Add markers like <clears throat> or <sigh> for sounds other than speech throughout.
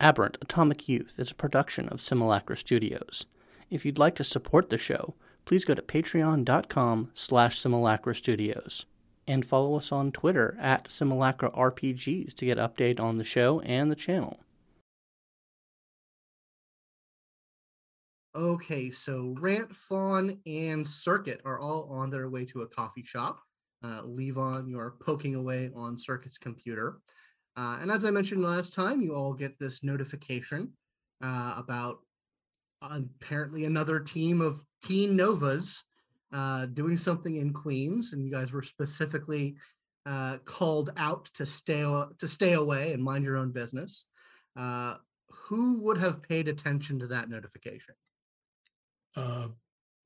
Aberrant Atomic Youth is a production of Simulacra Studios. If you'd like to support the show, please go to patreon.com slash simulacra studios and follow us on Twitter at Simulacra RPGs to get update on the show and the channel. Okay, so Rant, Fawn, and Circuit are all on their way to a coffee shop. Uh, Levon, you're poking away on Circuit's computer. Uh, and as I mentioned last time, you all get this notification uh, about apparently another team of teen novas uh, doing something in Queens, and you guys were specifically uh, called out to stay to stay away and mind your own business. Uh, who would have paid attention to that notification? Uh,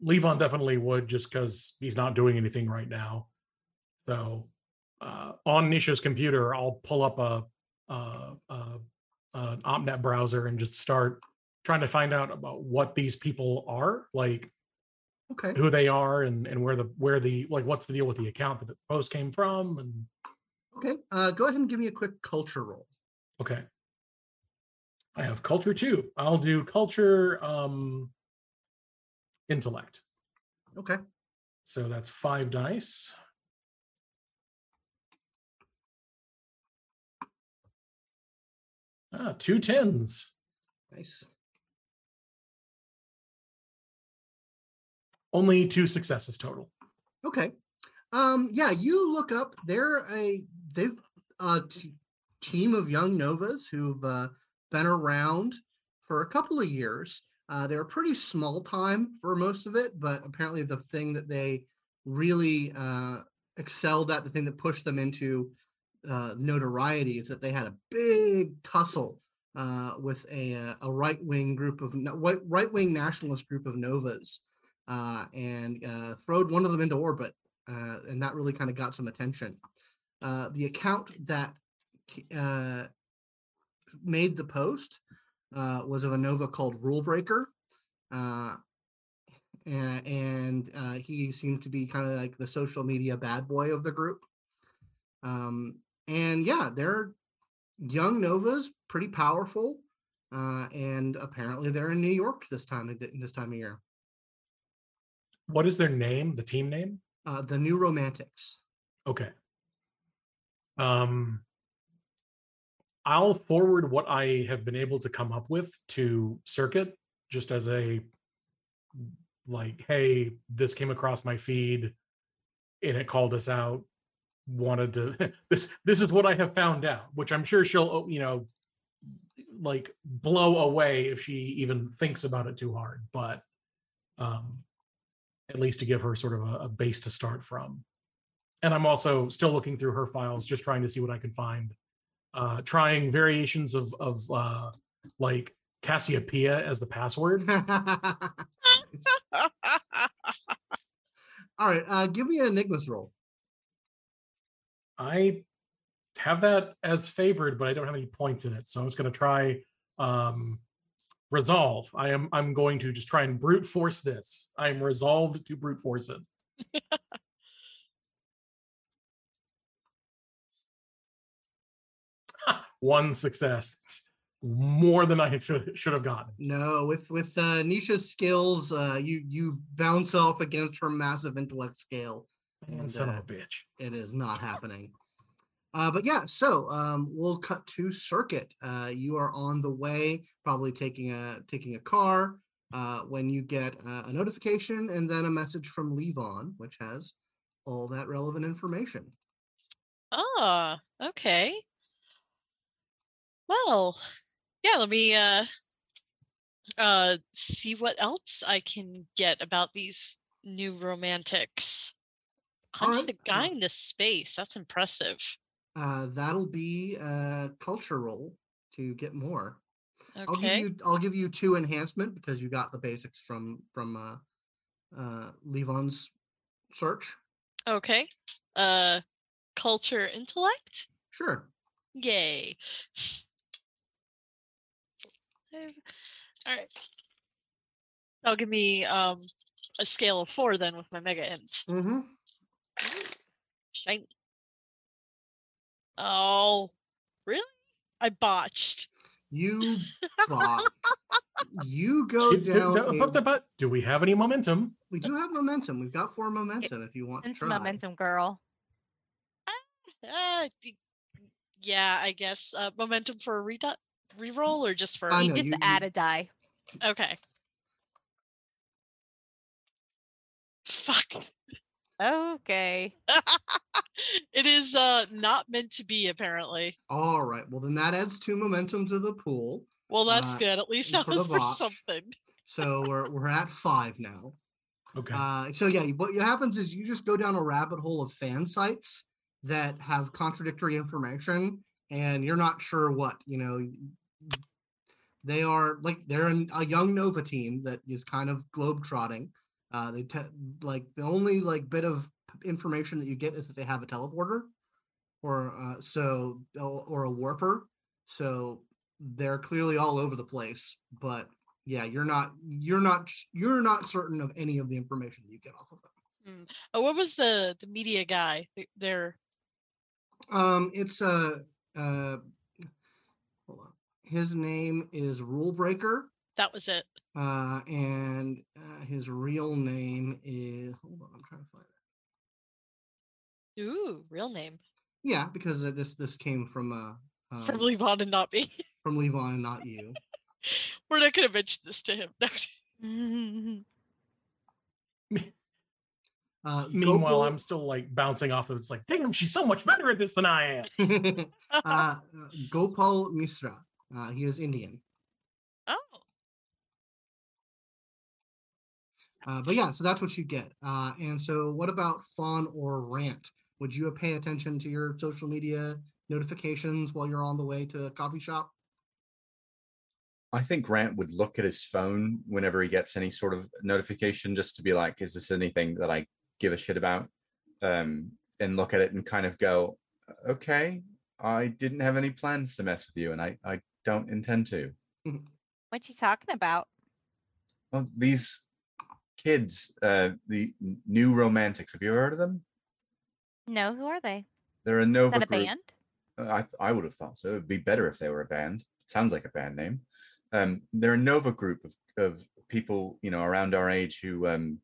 Levon definitely would, just because he's not doing anything right now. So uh, on Nisha's computer, I'll pull up a, a, a, an OpNet browser and just start trying to find out about what these people are, like Okay. who they are, and and where the where the like what's the deal with the account that the post came from, and Okay. Uh, go ahead and give me a quick culture roll. okay. I have culture too. I'll do culture um intellect. Okay. So that's five dice. Ah, two tens. Nice. Only two successes total. Okay. Um, yeah, you look up. They're a they've a t- team of young novas who've uh, been around for a couple of years. Uh, they were pretty small time for most of it, but apparently the thing that they really uh, excelled at, the thing that pushed them into uh, notoriety, is that they had a big tussle uh, with a uh, a right wing group of right wing nationalist group of novas, uh, and uh, throwed one of them into orbit, uh, and that really kind of got some attention. Uh, the account that made the post was of a Nova called Rule Breaker. Uh, and he seemed to be kind of like the social media bad boy of the group. Um, and yeah, they're young Novas, pretty powerful, uh, and apparently they're in New York this time of this time of year. What is their name? The team name? Uh, the New Romantics. Okay. Um I'll forward what I have been able to come up with to Circuit just as a like, hey, this came across my feed and it called us out. Wanted to <laughs> this this is what I have found out, which I'm sure she'll oh, you know like blow away if she even thinks about it too hard, but um at least to give her sort of a, a base to start from and I'm also still looking through her files, just trying to see what I can find. Uh, trying variations of of uh, like Cassiopeia as the password. <laughs> All right, uh, give me an Enigmas roll. I have that as favored, but I don't have any points in it, so I'm just going to try um, resolve. I am I'm going to just try and brute force this. I am resolved to brute force it. One success. It's more than I should should have gotten. No, with with uh, Nisha's skills, uh, you you bounce off against her massive intellect scale. Man, And, son uh, of a bitch. It is not happening. Uh, but yeah, so um, we'll cut to Circuit. Uh, you are on the way, probably taking a taking a car. Uh, when you get uh, a notification and then a message from Levon, which has all that relevant information. Ah, okay. Well, yeah, let me uh uh see what else I can get about these new romantics. Punched Alright, a guy into space. That's impressive. Uh, that'll be a culture roll to get more. I'll give Okay. you I'll give you two enhancement because you got the basics from from uh, uh, Levon's search. Okay. Uh culture intellect? Sure. Yay. All right. That'll give me um a scale of four then with my mega int. Mm-hmm. Shiny. Oh, really? I botched. You rock. <laughs> You go Do- do- down. do- a- but- but- but do we have any momentum? we do have momentum. We've got four momentum if you want to Sense try. momentum, girl. Uh, the- yeah, I guess uh, momentum for a re- reroll or just for I You know, you- to you- add a die. okay. Fuck. Okay. <laughs> it is uh not meant to be apparently. All right. Well, then that adds two momentum to the pool. Well, that's Uh, good. At least that was for <laughs> something. So we're we're at five now. Okay. Uh, so yeah, what happens is you just go down a rabbit hole of fan sites that have contradictory information, and you're not sure what you know. They are like they're an, a young Nova team that is kind of globetrotting. Uh, they te- like the only like bit of information that you get is that they have a teleporter, or uh, so or, a warper. So they're clearly all over the place. But yeah, you're not you're not you're not certain of any of the information that you get off of them. Oh, what was the the media guy? There. Um, it's a uh, hold on. His name is Rule Breaker, That was it. uh, and uh, his real name is hold on, I'm trying to find it. Ooh, real name. Yeah, because uh, this this came from uh um, From Levon and not me. <laughs> from Levon, and not you. We're not gonna mention this to him. <laughs> No. <laughs> Uh, Meanwhile, Gopal- I'm still like bouncing off of it's like, damn, she's so much better at this than I am. uh, Gopal Misra. Uh, he is Indian. oh, Uh, but yeah, so that's what you get. Uh, and so, what about fawn or rant? Would you pay attention to your social media notifications while you're on the way to a coffee shop? I think Rant would look at his phone whenever he gets any sort of notification just to be like, is this anything that I give a shit about? Um, and look at it and kind of go, okay, I didn't have any plans to mess with you and I, I don't intend to. what you talking about? Well, these kids, uh, the new romantics, have you heard of them? No, who are they? They're a Is Nova that a group. band? Uh, I I would have thought so. It'd be better if they were a band. Sounds like a band name. Um, they're a Nova group of of people, you know, around our age who um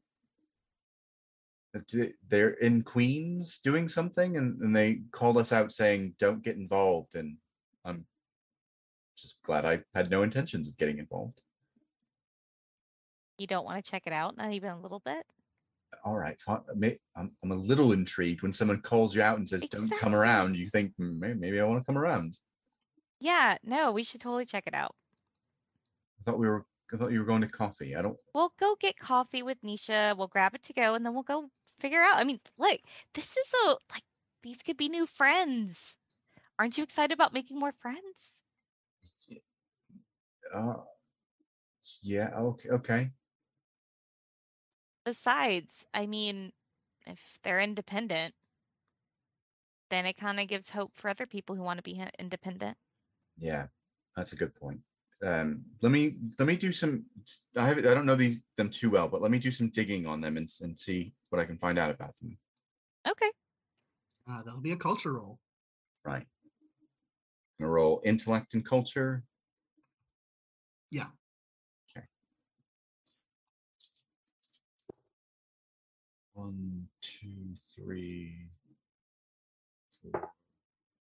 they're in Queens doing something, and and they called us out saying, "Don't get involved." And I'm just glad I had no intentions of getting involved. You don't want to check it out, not even a little bit? All right, fine. I'm I'm a little intrigued when someone calls you out and says, "Don't come around." You think "Hmm, maybe, maybe I want to come around. Yeah, no, we should totally check it out. I thought we were. I thought you were going to coffee. I don't. We'll go get coffee with Nisha. We'll grab it to go, and then we'll go figure out. I mean, look, this is a like these could be new friends. Aren't you excited about making more friends? Uh, yeah. Okay. Okay. Besides, I mean, if they're independent, then it kind of gives hope for other people who want to be independent. Yeah, that's a good point. Um, let me let me do some. I have, I don't know these them too well, but let me do some digging on them and and see what I can find out about them. Okay. Uh, that'll be a culture roll. Right. I'm gonna roll intellect and culture. Yeah. One, two, three, four.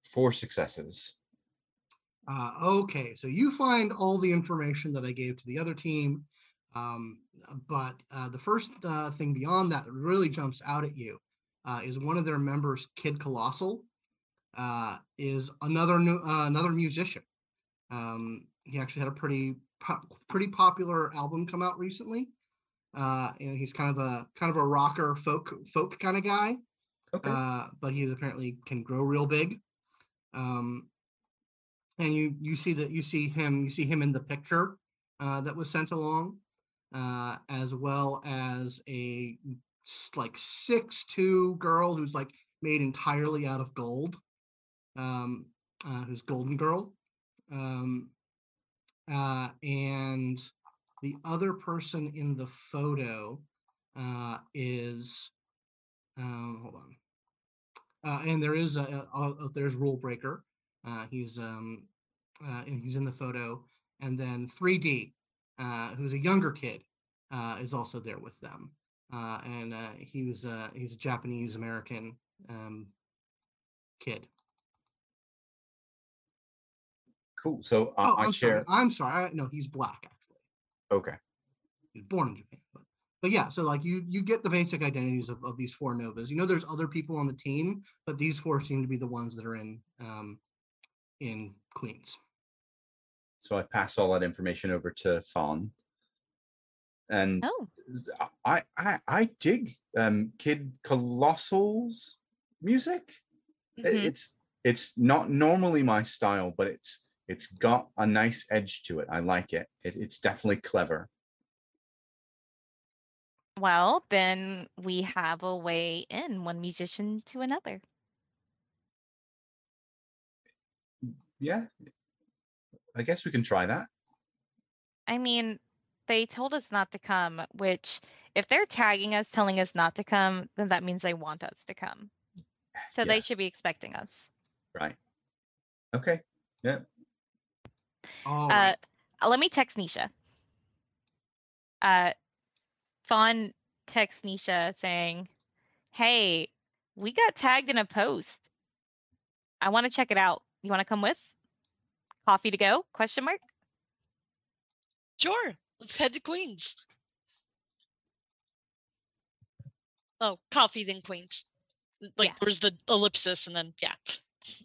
Four successes. Uh, okay, so you find all the information that I gave to the other team, um, but uh, the first uh, thing beyond that really jumps out at you uh, is one of their members, Kid Colossal, uh, is another new, uh, another musician. Um, he actually had a pretty po- pretty popular album come out recently. Uh, you know, he's kind of a kind of a rocker folk folk kind of guy Okay. uh, but he apparently can grow real big. Um, and you you see that you see him you see him in the picture uh, that was sent along, uh, as well as a like six two girl who's like made entirely out of gold, um, uh, who's Golden Girl, um, uh, and the other person in the photo uh, is um, hold on. Uh, and there is a, a, a there's rule breaker. Uh, he's um, uh, and he's in the photo. And then 3D, uh, who's a younger kid, uh, is also there with them. Uh, and uh, he was uh, he's a Japanese American um, kid. Cool. So I, oh, I I'm share. sorry. I'm sorry. I, no, he's black. Okay. He was born in Japan, but but yeah. So like you you get the basic identities of, of these four novas. You know, there's other people on the team, but these four seem to be the ones that are in um, in Queens. So I pass all that information over to Fawn. And Oh, I dig um Kid Colossal's music. I- Mhm. It's it's not normally my style, but it's it's got a nice edge to it. I like it. it it's definitely clever. well, then we have a way in one musician to another. Yeah. I guess we can try that. I mean, they told us not to come, which if they're tagging us, telling us not to come, then that means they want us to come. Eh, so Yeah. they should be expecting us. Right. Okay. Yeah. Uh, uh, let me text Nisha. Uh, Fawn texts Nisha saying, "Hey, we got tagged in a post. I want to check it out. You want to come with? Coffee to go? Question mark. Sure. Let's head to Queens. Oh, coffee then Queens. Like Yeah. there's the ellipsis and then yeah.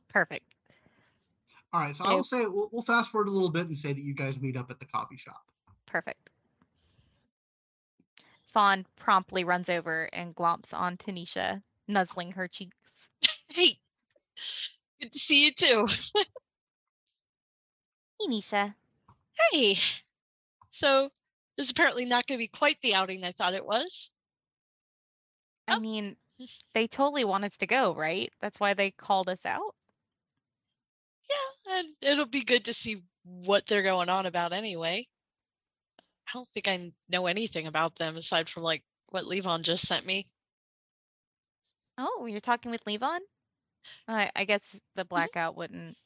Perfect. All right. So okay. I'll say we'll, we'll fast forward a little bit and say that you guys meet up at the coffee shop. Perfect. Fawn promptly runs over and glomps on Tanisha, nuzzling her cheeks. <laughs> Hey, good to see you too. Hey, Nisha. Hey. So this is apparently not going to be quite the outing I thought it was. I Oh. mean, <laughs> they totally want us to go, right? That's why they called us out. Yeah, and it'll be good to see what they're going on about anyway. I don't think I know anything about them aside from like what Levon just sent me. Oh, you're talking with Levon? I, I guess the mm-hmm. blackout wouldn't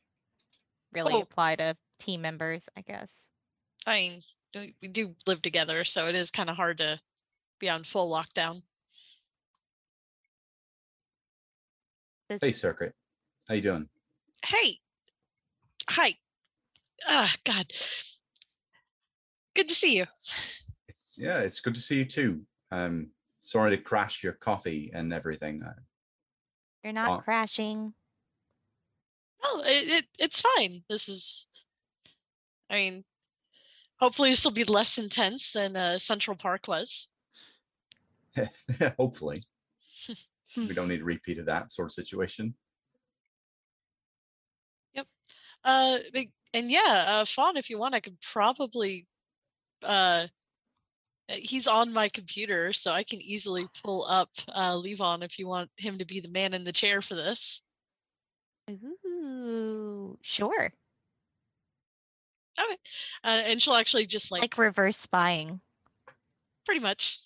really Oh. apply to team members, I guess. I mean, we we do live together, so it is kind of hard to be on full lockdown. This, Hey, Circuit. How you doing? Hey, hi. Ah, God. Good to see you. It's, yeah, it's good to see you too. Um, sorry to crash your coffee and everything. Uh, you're not uh, crashing. Oh, it, it it's fine. This is, I mean, hopefully this will be less intense than uh, Central Park was. <laughs> hopefully, <laughs> we don't need a repeat of that sort of situation. Uh, and yeah, uh, Fawn, if you want, I could probably, uh, uh, he's on my computer, so I can easily pull up uh, Levon if you want him to be the man in the chair for this. Ooh, sure. Okay, uh, and she'll actually just like, Like reverse spying. pretty much,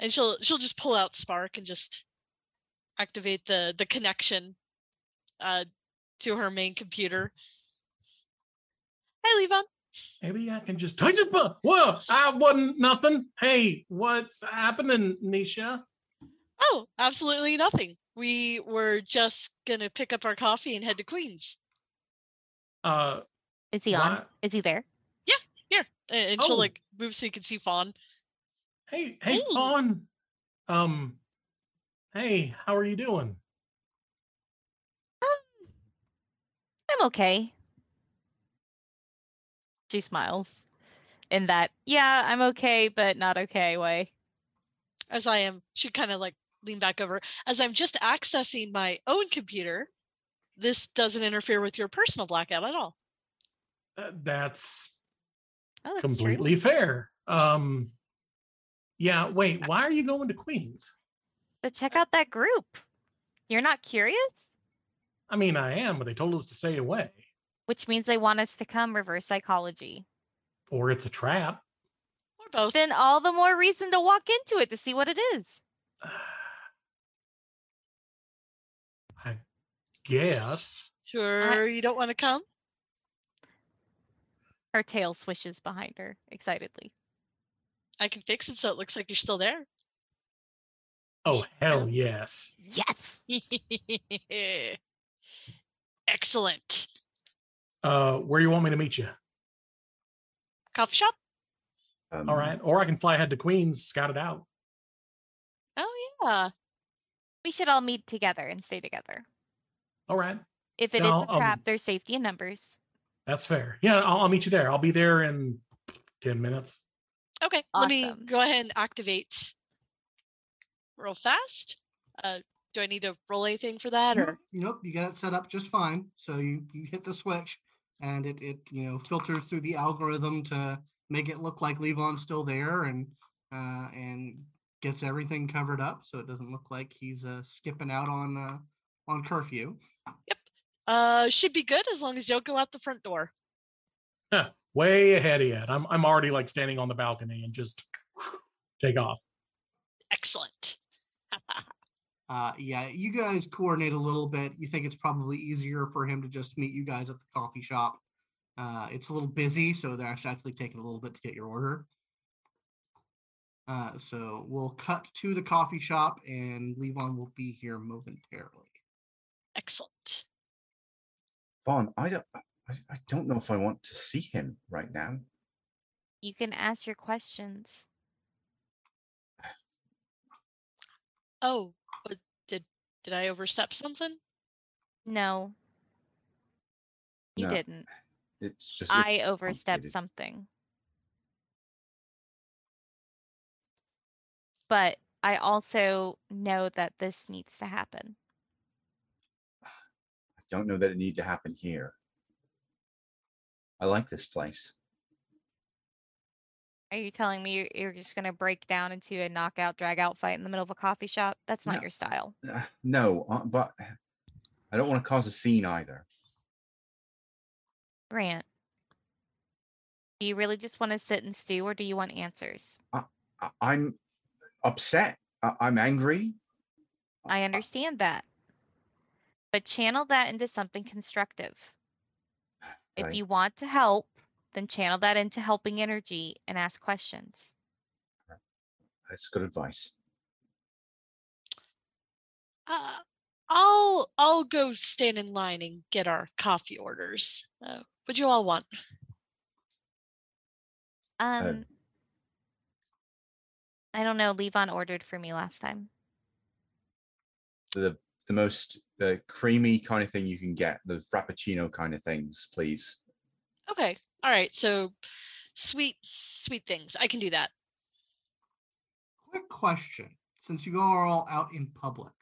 and she'll she'll just pull out Spark and just activate the the connection uh, to her main computer. Hey, Levon. Maybe I can just touch it. but- Whoa, I wasn't nothing. Hey, what's happening, Nisha? Oh, absolutely nothing. We were just gonna pick up our coffee and head to Queens. Uh, Is he on? why- Is he there? Yeah, here, a- and she'll Oh. like move so you can see Fawn. hey, hey, Hey. Fawn. Um, hey, how are you doing? Um, I'm okay. She smiles in that, yeah, I'm okay, but not okay way. As I am, she kind of like lean back over. As I'm just accessing my own computer, this doesn't interfere with your personal blackout at all. Uh, that's Oh, that's true. completely fair. Um, yeah. Wait, why are you going to Queens? But check out that group. You're not curious? I mean, I am, but they told us to stay away, Which means they want us to come reverse psychology. or it's a trap. Or both. Then all the more reason to walk into it to see what it is. <sighs> I guess. Sure, you don't want to come? Her tail swishes behind her excitedly. I can fix it so it looks like you're still there. Oh hell yes. Yes. <laughs> Excellent. Uh, where you want me to meet you? Coffee shop? Um, All right, or I can fly ahead to Queens, scout it out. Oh yeah. We should all meet together and stay together. All right, If it is No, a trap, um, there's safety in numbers. that's fair. Yeah, I'll, I'll meet you there. I'll be there in ten minutes. Okay, let me go ahead and activate real fast. Uh, do I need to roll anything for that Nope, or? nope, you got it set up just fine. So you you hit the switch, and it it you know filters through the algorithm to make it look like Levon's still there, and uh, and gets everything covered up so it doesn't look like he's uh, skipping out on uh, on curfew. Yep. Uh, should be good as long as you don't go out the front door. Huh, way ahead of you. I'm I'm already like standing on the balcony and just take off. Excellent. Uh, yeah, you guys coordinate a little bit. You think it's probably easier for him to just meet you guys at the coffee shop. Uh, it's a little busy, so they're actually actually taking a little bit to get your order. Uh, so we'll cut to the coffee shop, and Levon will be here momentarily. Excellent. Fawn, I don't, I, I don't know if I want to see him right now. You can ask your questions. Oh, but did did I overstep something? No. You No, didn't. It's just I overstepped complicated. something. But I also know that this needs to happen. I don't know that it need to happen here. I like this place. Are you telling me you're- you're just going to break down into a knockout, drag out fight in the middle of a coffee shop? That's not No. your style. Uh, no, uh, but I don't want to cause a scene either. Rant. Do you really just want to sit and stew or do you want answers? I, I'm upset. I, I'm angry. I understand that. But channel that into something constructive. If you want to help, then channel that into helping energy and ask questions. That's good advice. Uh, I'll I'll go stand in line and get our coffee orders. Uh, what do you all want? Um, I don't know. Levon ordered for me last time. The the most uh, creamy kind of thing you can get, the frappuccino kind of things, please. Okay. All right. So sweet sweet things. I can do that. Quick question: Since you are all out in public,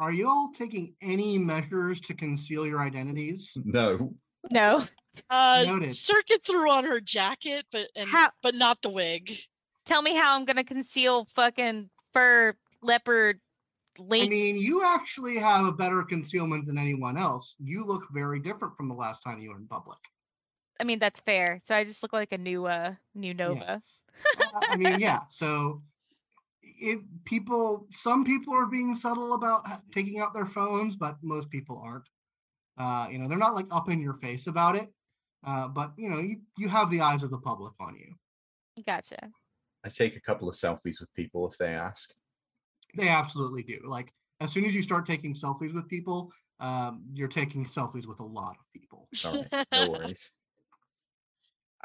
are you all taking any measures to conceal your identities? No, No. Uh Noted. circuit threw on her jacket, but and How? but not the wig. Tell me how I'm gonna conceal fucking fur leopard I mean, you actually have a better concealment than anyone else. You look very different from the last time you were in public. I mean, that's fair. So I just look like a new uh new Nova. Uh, I mean, yeah. So, it people, some people are being subtle about taking out their phones, but most people aren't. Uh, you know, they're not like up in your face about it. Uh, but you know, you you have the eyes of the public on you. Gotcha. I take a couple of selfies with people if they ask. They absolutely do. Like as soon as you start taking selfies with people, um, you're taking selfies with a lot of people. All right, no worries.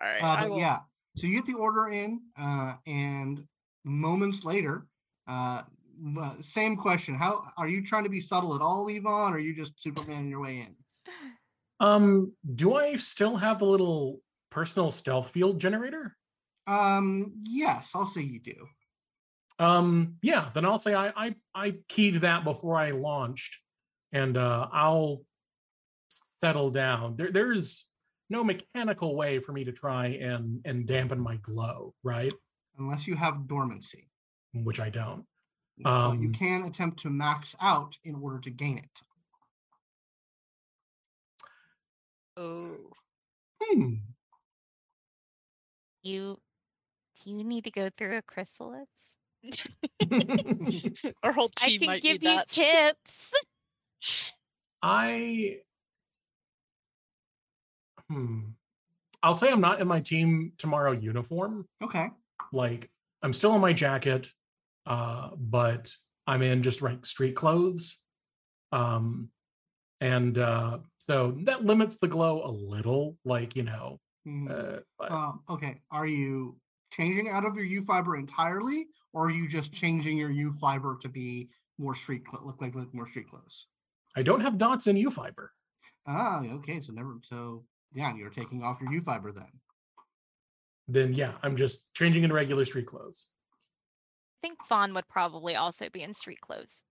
All right. Uh, will, yeah, so you get the order in, uh, and moments later, uh, uh, same question: How are you trying to be subtle at all, Levon, or are you just Superman your way in? Um, do I still have the little personal stealth field generator? Um, yes, I'll say you do. Um, yeah, then I'll say I I I keyed that before I launched, and uh, I'll settle down. There there's no mechanical way for me to try and and dampen my glow, right? Unless you have dormancy, Which I don't. but you Um, can attempt to max out in order to gain it. Oh. Hmm. You do you need to go through a chrysalis? <laughs> <laughs> Our whole team I can might give need you that. tips. I hmm. I'll say I'm not in my team tomorrow uniform. Okay. Like I'm still in my jacket, uh, but I'm in just like street clothes. Um, and uh, so that limits the glow a little. Like you know, Mhm. uh, but Um, okay. Are you changing out of your eufiber entirely, or are you just changing your eufiber to be more street cl- look like, like more street clothes? I don't have dots in eufiber. Ah, okay. So never. So yeah, you're taking off your U fiber then. Then yeah, I'm just changing into regular street clothes, I think Fawn would probably also be in street clothes.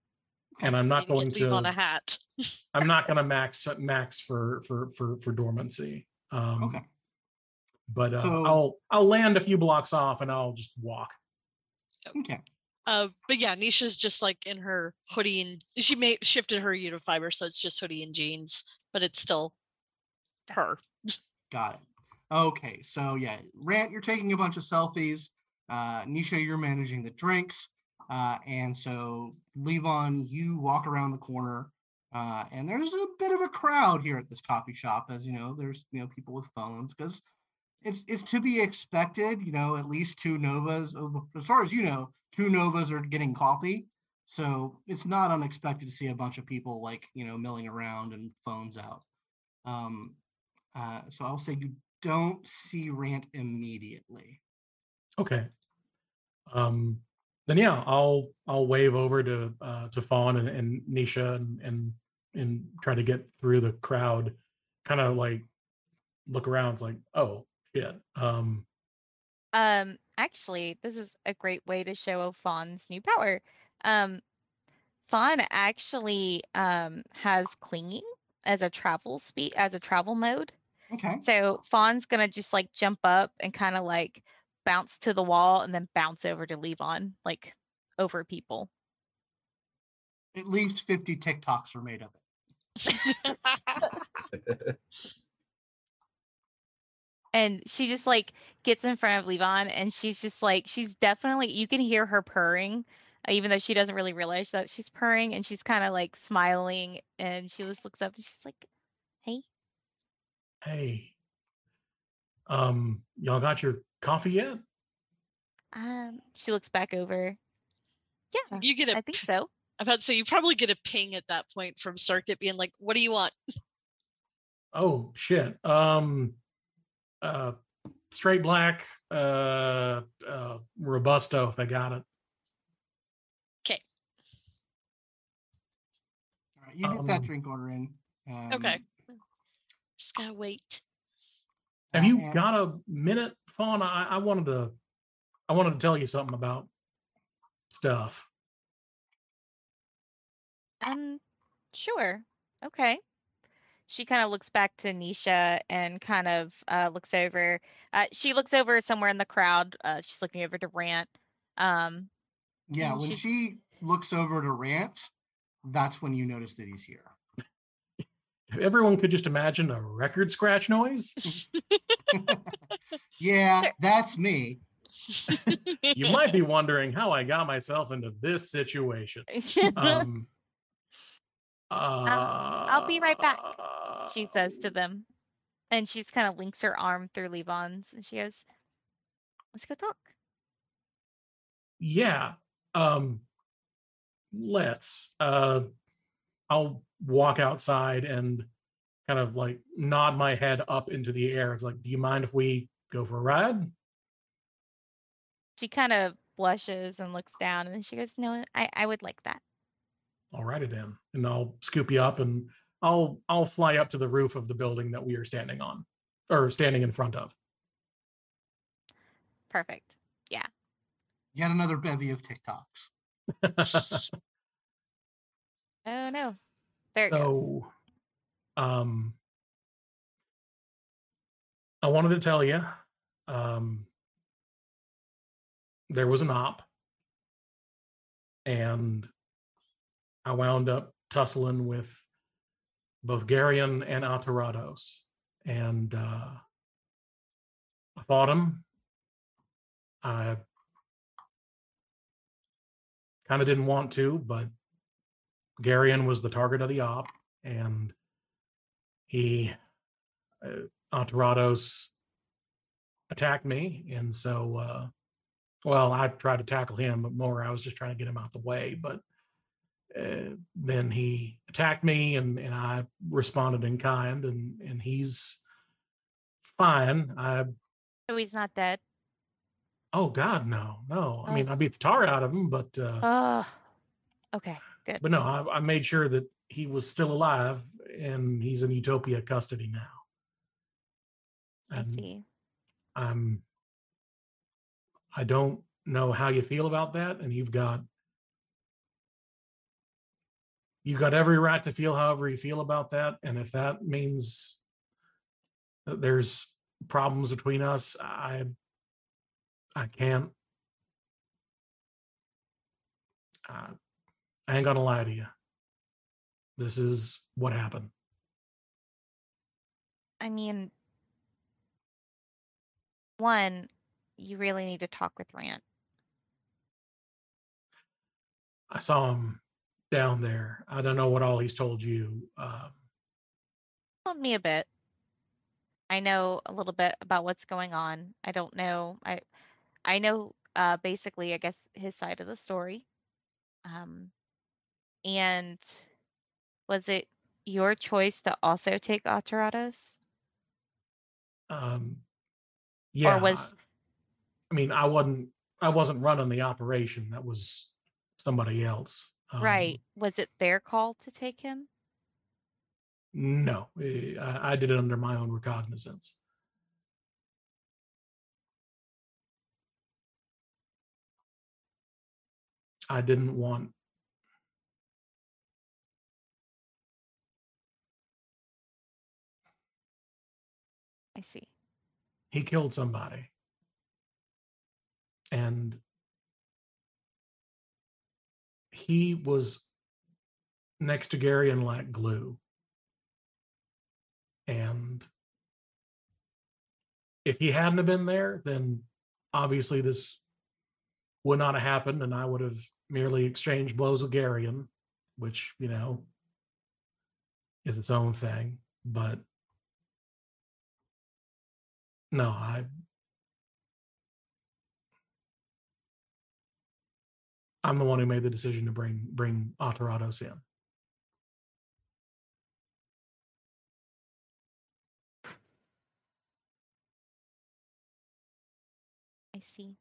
and I'm not and get going leave on a to. hat. <laughs> I'm not going to max max for for for for dormancy. Um, Okay. But uh, So- I'll I'll land a few blocks off and I'll just walk. Okay. Uh, but yeah, Nisha's just like in her hoodie and she made shifted her unifiber, so it's just hoodie and jeans, but it's still her. Got it. Okay, so yeah, Rant, you're taking a bunch of selfies. Uh, Nisha, you're managing the drinks. Uh, and so Levon, you walk around the corner, uh, and there's a bit of a crowd here at this coffee shop, as you know, there's you know people with phones because it's it's to be expected, you know, at least two Novas. oh, As far as you know, two Novas are getting coffee. So it's not unexpected to see a bunch of people like, you know, milling around and phones out. Um, uh, so I'll say you don't see Rant immediately. Okay. Um, then yeah, I'll I'll wave over to uh, to Fawn and, and Nisha and, and and try to get through the crowd. Kind of like look around. It's like, oh shit. Um, Um, actually, this is a great way to show Fawn's new power. Um, Fawn actually um has clinging as a travel speed as a travel mode. Okay. So Fawn's gonna just like jump up and kind of like bounce to the wall and then bounce over to Levon, like over people. At least 50 TikToks are made of it. <laughs> and she just like gets in front of Levon and she's just like she's definitely you can hear her purring uh, even though she doesn't really realize that she's purring and she's kind of like smiling and she just looks up and she's like hey, um, y'all got your coffee yet? um she looks back over yeah You get a I think so I'm about to say you probably get a ping at that point from Circuit being like, "What do you want?" Oh shit. Um, uh, straight black, uh, uh, robusto. If they got it. Okay, All right, you get that Um, drink order in. Um, okay. Just gotta wait. Have you and- got a minute, Fawn? I, I wanted to, I wanted to tell you something about stuff. um sure okay she kind of looks back to Nisha and kind of uh, looks over. Uh, she looks over somewhere in the crowd. Uh, she's looking over to Rant. Um, Yeah, when she- she looks over to Rant, that's when you notice that he's here. If everyone could just imagine a record scratch noise, <laughs> yeah, that's me. you might be wondering how I got myself into this situation. <laughs> Um, I'll be right back, uh, she says to them. And she's kind of links her arm through Levon's and she goes, Let's go talk. Yeah. Um, let's. Uh, I'll walk outside and kind of like nod my head up into the air. It's like, do you mind if we go for a ride? She kind of blushes and looks down and she goes, No, I, I would like that. Alrighty then. And I'll scoop you up and I'll I'll fly up to the roof of the building that we are standing on or standing in front of. Perfect. Yeah. Yet another bevy of TikToks. <laughs> <laughs> Oh no. There so um I wanted to tell you um there was an op. And I wound up tussling with both Garion and Aterrados. And uh I fought him I kind of didn't want to but Garion was the target of the op, and he, uh, Aterrados, attacked me, and so uh, well, I tried to tackle him, but more I was just trying to get him out the way. But uh, then he attacked me, and and I responded in kind, and and he's fine. I So he's not dead. oh God, no, no. I mean, Oh. I beat the tar out of him, but uh, Oh, okay, good. but no, I, I made sure that he was still alive, and he's in Utopia custody now. I And see. I'm I don't know how you feel about that, and you've got you've got every right to feel however you feel about that. And if that means that there's problems between us, I I can't uh, I ain't gonna lie to you. This is what happened. I mean, one, you really need to talk with Rant. I saw him down there. I don't know what all he's told you. Um, Told me a bit. I know a little bit about what's going on. I don't know. I I know uh basically I guess his side of the story. Um and was it your choice to also take Aterrados? um, yeah, was- I- I mean, I wasn't. I wasn't running the operation. That was somebody else. Um, right. Was it their call to take him? No, eh, I, I did it under my own recognizance. I didn't want I see. he killed somebody. And he was next to Garion like glue. And if he hadn't have been there then obviously this would not have happened and I would have merely exchanged blows with Garion which you know is its own thing. But no, I I'm the one who made the decision to bring bring Aterrados in. I see.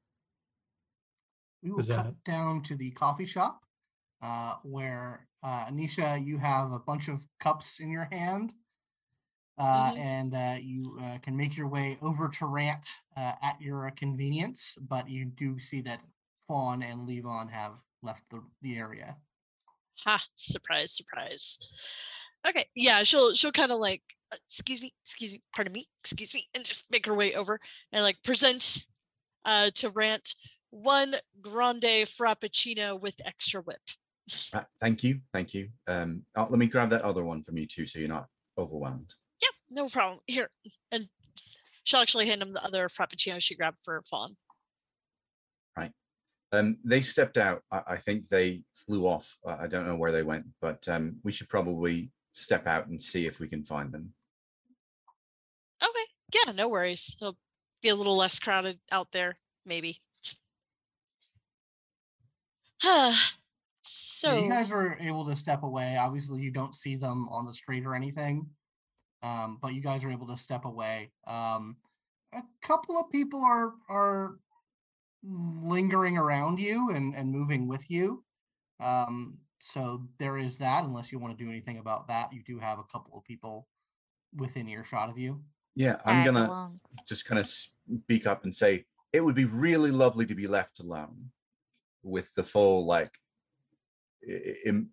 We will Is cut that- down to the coffee shop uh, where uh, Anisha, you have a bunch of cups in your hand. Uh, Mhm. And uh, you uh, can make your way over to Rant uh, at your convenience, but you do see that Fawn and Levon have left the, the area. Ha! Surprise! Surprise! Okay, yeah, she'll she'll kind of like, uh, excuse me, excuse me, pardon me, excuse me, and just make her way over and like present uh to Rant one grande frappuccino with extra whip. Uh, thank you, thank you. Um, oh, let me grab that other one from you too, so you're not overwhelmed. Yeah, no problem. Here, and she'll actually hand him the other frappuccino she grabbed for Fawn. Right. Um, they stepped out. I, I think they flew off. I I don't know where they went, but um, we should probably step out and see if we can find them. Okay, yeah, no worries. It'll be a little less crowded out there, maybe. <sighs> Yeah, so you guys are able to step away. Obviously, you don't see them on the street or anything, um, but you guys are able to step away. Um, a couple of people are are lingering around you and and moving with you. Um, so there is that. Unless you want to do anything about that, you do have a couple of people within earshot of you. Yeah, I'm gonna along. just kind of speak up and say it would be really lovely to be left alone with the full like im-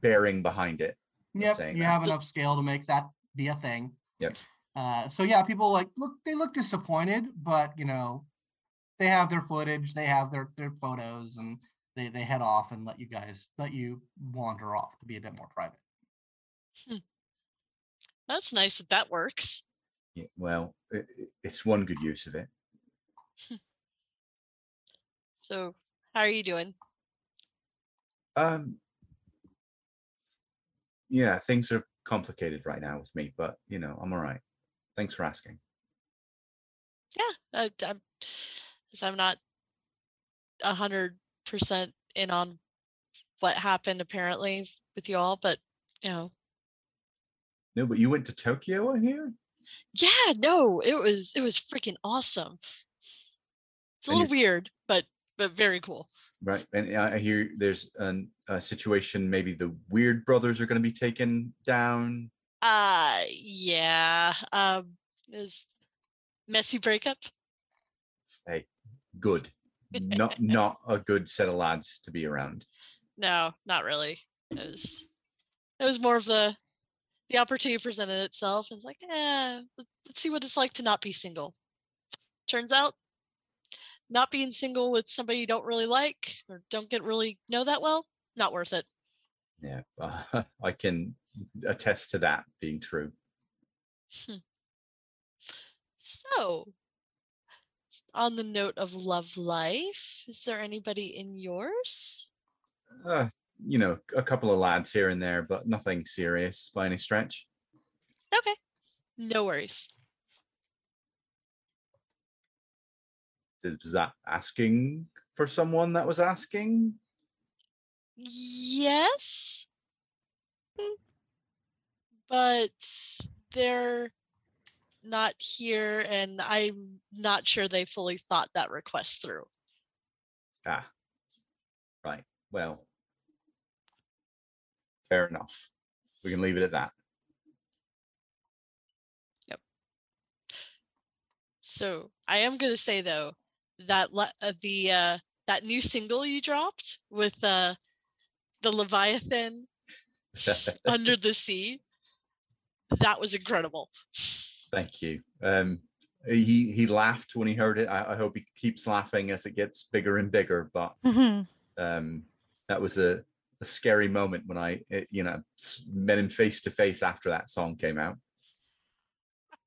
bearing behind it. Of Yep, you that. have enough scale to make that be a thing. Yep. Uh, so yeah, people like look. They look disappointed, but you know, they have their footage, they have their their photos, and they they head off and let you guys let you wander off to be a bit more private. that's nice that that works. Yeah, well, i i- it's one good use of it. So, how are you doing? Um, yeah, things are complicated right now with me, but you know, I'm all right. Thanks for asking. yeah, uh, I, I'm, 'cause I'm not a hundred percent in on what happened apparently with you all, but you know, No, but you went to Tokyo, I hear. yeah, no, it was it was freaking awesome. It's a And little weird, but but very cool. Right, and I hear there's an, a situation. Maybe the Weird Brothers are going to be taken down. Uh yeah. Um is messy breakup. Hey, good. Not <laughs> not a good set of lads to be around. No, not really. It was it was more of the the opportunity presented itself and it's like, eh, let- let's see what it's like to not be single. Turns out not being single with somebody you don't really like or don't get really know that well, not worth it. Yeah, <laughs> I can attest to that being true. So on the note of love life, is there anybody in yours? Uh, you know, a couple of lads here and there, but nothing serious by any stretch. Okay. No worries. Was that asking for someone that was asking? Yes. But they're not here, and I'm not sure they fully thought that request through. Ah, right. Well, fair enough. We can leave it at that. Yep. So I am going to say though that le- uh, the uh, that new single you dropped with uh, the Leviathan <laughs> under the sea, that was incredible. Thank you. Um, he he laughed when he heard it. I, I hope he keeps laughing as it gets bigger and bigger. But um, that was a, a scary moment when I, it, you know, met him face to face after that song came out.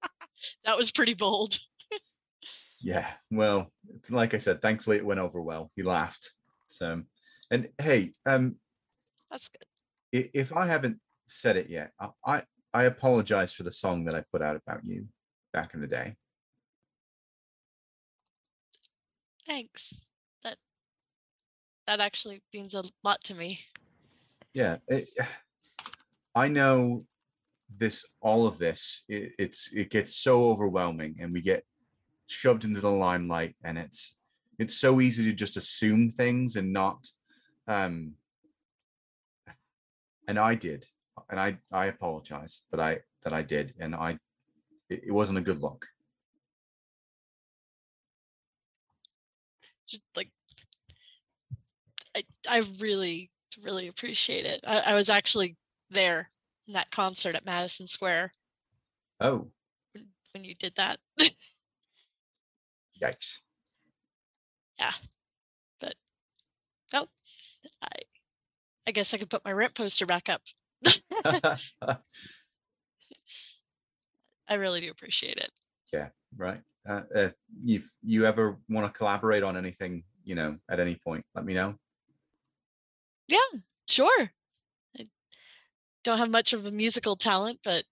<laughs> That was pretty bold. Yeah. Well, like I said, thankfully it went over well. He laughed. So, and hey, um, That's good. if I haven't said it yet, I I, I apologize for the song that I put out about you back in the day. Thanks. That that actually means a lot to me. yeah it, i know this all of this it, it's it gets so overwhelming and we get shoved into the limelight and it's it's so easy to just assume things and not um and i did and i i apologize that i that i did and i it, it wasn't a good look Just like I I really really appreciate it. I, I was actually there in that concert at Madison Square oh when you did that. <laughs> yikes Yeah. But oh, I I guess I could put my rent poster back up. <laughs> I really do appreciate it. Yeah, right uh, if you you ever want to collaborate on anything you know at any point let me know Yeah, Sure. I don't have much of a musical talent, but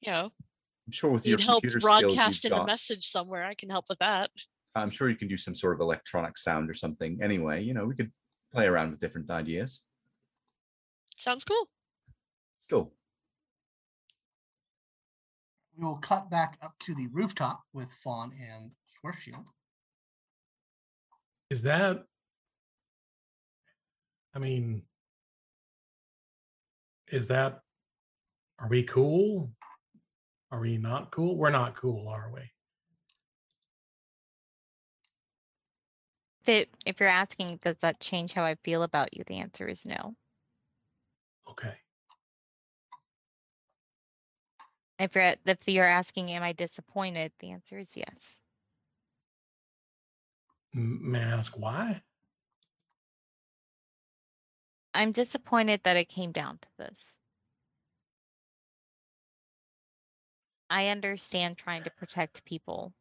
you know, I'm sure with your help computer skills, you've broadcasting a message somewhere. I can help with that. I'm sure you can do some sort of electronic sound or something. Anyway, you know, we could play around with different ideas. Sounds cool. Cool. We will cut back up to the rooftop with Fawn and Schwarzschild. Is that? I mean, is that? Are we cool? Are we not cool? We're not cool, are we? If, it, if you're asking, does that change how I feel about you? The answer is no. Okay. If you're if you're asking, am I disappointed? The answer is yes. May I ask why? I'm disappointed that it came down to this. I understand trying to protect people,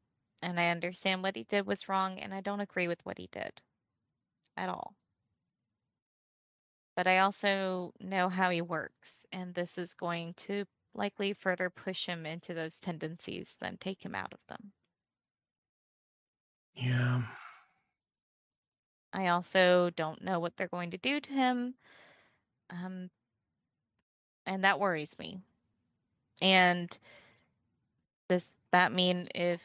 and I understand what he did was wrong, and I don't agree with what he did at all. But I also know how he works, and this is going to likely further push him into those tendencies than take him out of them. Yeah. I also don't know what they're going to do to him. Um, and that worries me. And does that mean if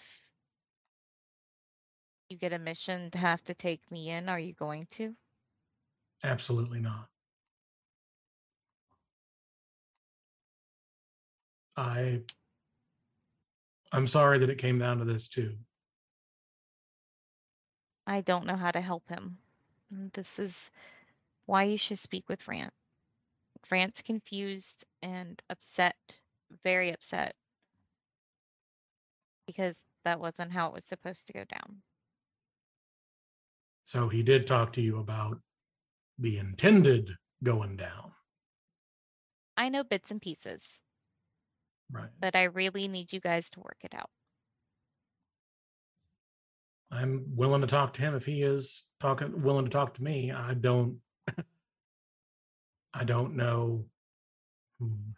you get a mission to have to take me in, are you going to? Absolutely not. I I'm sorry that it came down to this too. I don't know how to help him. Mm, this is why you should speak with Rant. Rant's confused and upset, very upset, because that wasn't how it was supposed to go down. So he did talk to you about the intended going down. I know bits and pieces, Right. but I really need you guys to work it out. I'm willing to talk to him if he is talking willing to talk to me. I don't I don't know. Hmm.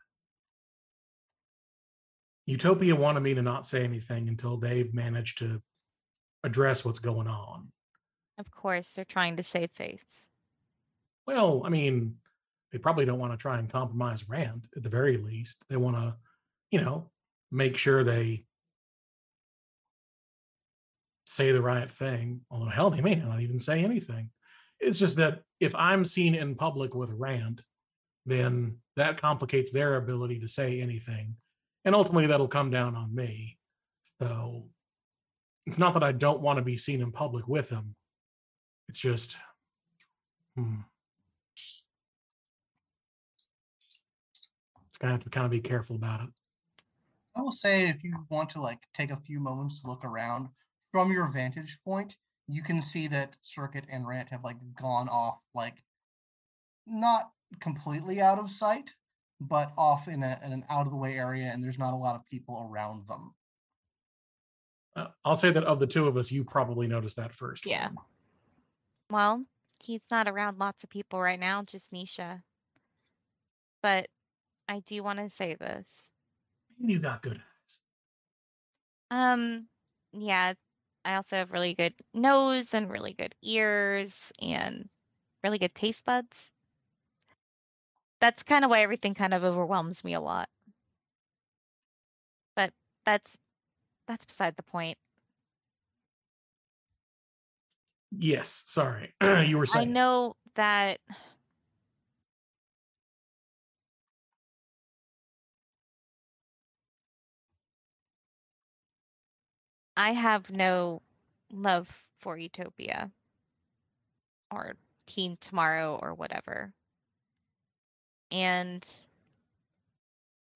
Utopia wanted me to not say anything until they've managed to address what's going on. Of course, they're trying to save face. Well, I mean, they probably don't want to try and compromise Rant at the very least. They want to, you know, make sure they say the right thing. Although, hell, they may not even say anything. It's just that if I'm seen in public with Rant, then that complicates their ability to say anything. And ultimately, that'll come down on me. So it's not that I don't want to be seen in public with him. It's just, hmm. It's gonna have to kind of be careful about it. I will say if you want to like take a few moments to look around from your vantage point, you can see that Circuit and Rant have like gone off like not completely out of sight, but off in, a, in an out of the way area, and there's not a lot of people around them. Uh, I'll say that of the two of us, you probably noticed that first. Yeah. Well, he's not around lots of people right now, just Nisha. But I do want to say this. You got good eyes. Um, yeah, I also have really good nose and really good ears and really good taste buds. That's kind of why everything kind of overwhelms me a lot. But that's that's beside the point. Yes, sorry. <clears throat> you were saying. I know that I have no love for Utopia or Team Tomorrow or whatever. And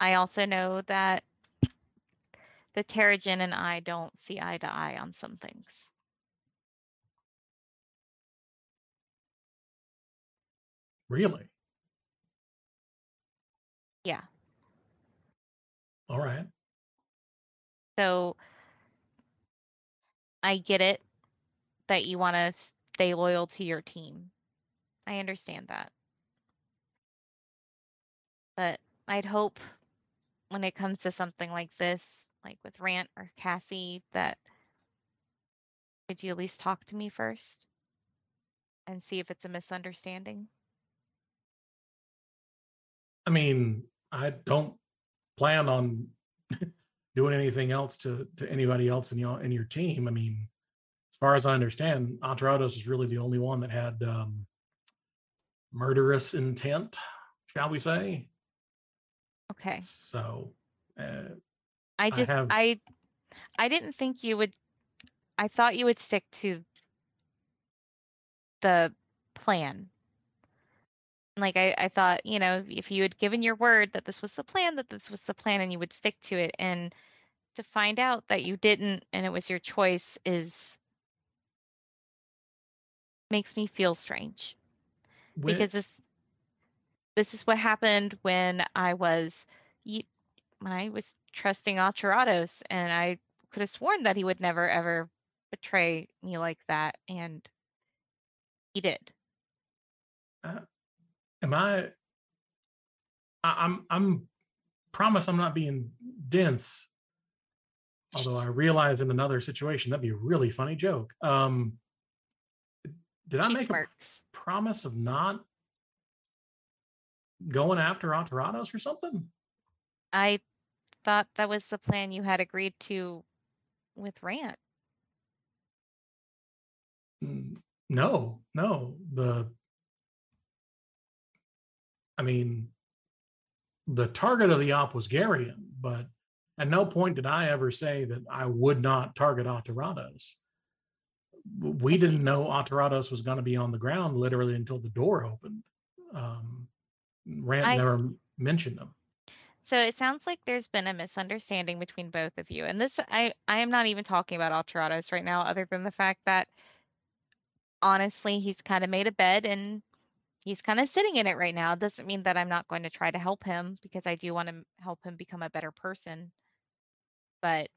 I also know that the Teragen and I don't see eye to eye on some things. Really? Yeah. All right. So I get it that you want to stay loyal to your team. I understand that. But I'd hope when it comes to something like this, like with Rant or Cassie, that could you at least talk to me first and see if it's a misunderstanding? I mean, I don't plan on <laughs> doing anything else to to anybody else in your in your team. I mean, as far as I understand, Aterrados is really the only one that had um, murderous intent, shall we say? Okay. So, uh, I just have- I I didn't think you would I thought you would stick to the plan. Like I, I thought, you know, if you had given your word that this was the plan, that this was the plan and you would stick to it and to find out that you didn't and it was your choice is makes me feel strange when- because this this is what happened when I was when I was trusting Aterrados and I could have sworn that he would never ever betray me like that and he did. Uh, am I, I i'm i'm promise i'm not being dense although i realize in another situation that'd be a really funny joke um Did I She make a promise of not going after Aterrados or something? I thought that was the plan you had agreed to with Rant. Mm, No, no. The I mean the target of the op was Garion, but at no point did I ever say that I would not target Aterrados. We didn't know Aterrados was going to be on the ground literally until the door opened. Um, Rant I- never mentioned them. So it sounds like there's been a misunderstanding between both of you. And this I I am not even talking about Aterrados right now, other than the fact that honestly he's kind of made a bed and he's kind of sitting in it right now. Doesn't mean that I'm not going to try to help him because I do want to help him become a better person. But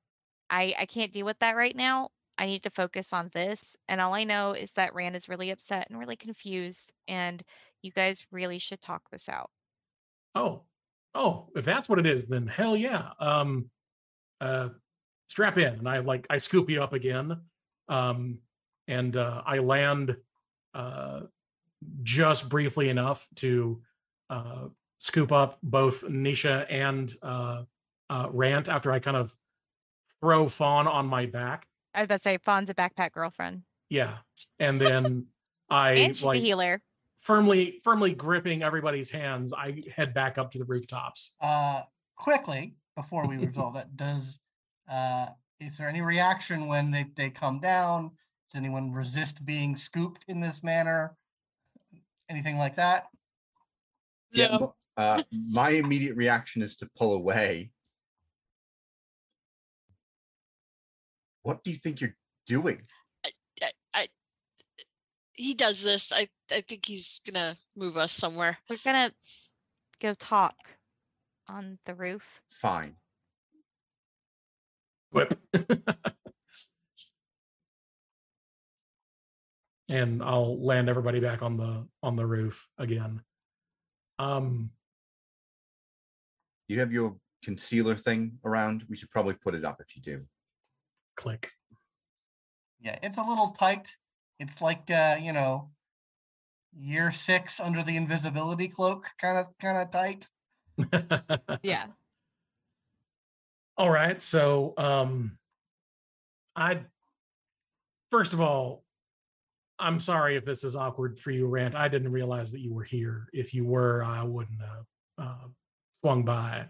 I I can't deal with that right now. I need to focus on this. And all I know is that Rant is really upset and really confused. And you guys really should talk this out. Oh, oh, if that's what it is, then hell yeah. Um, uh, strap in, and I like I scoop you up again, um, and uh, I land uh, just briefly enough to uh, scoop up both Nisha and uh, uh, Rant after I kind of throw Fawn on my back. I was about to say Fawn's a backpack girlfriend. Yeah, and then <laughs> I and she's a like healer. firmly, firmly gripping everybody's hands. I head back up to the rooftops. Uh, quickly before we resolve that, does uh, is there any reaction when they they come down? Does anyone resist being scooped in this manner? Anything like that? Yeah, No. but, uh, my immediate reaction is to pull away. What do you think you're doing? I, I he does this. I I think he's gonna move us somewhere. We're gonna go talk on the roof. Fine. whip. <laughs> and I'll land everybody back on the on the roof again. Um You have your concealer thing around. We should probably put it up if you do. click. Yeah, it's a little tight. It's like uh, you know, year six under the invisibility cloak, kind of kind of tight. <laughs> Yeah. All right. So um I first of all, I'm sorry if this is awkward for you, Rant. I didn't realize that you were here. If you were, I wouldn't have uh, swung by.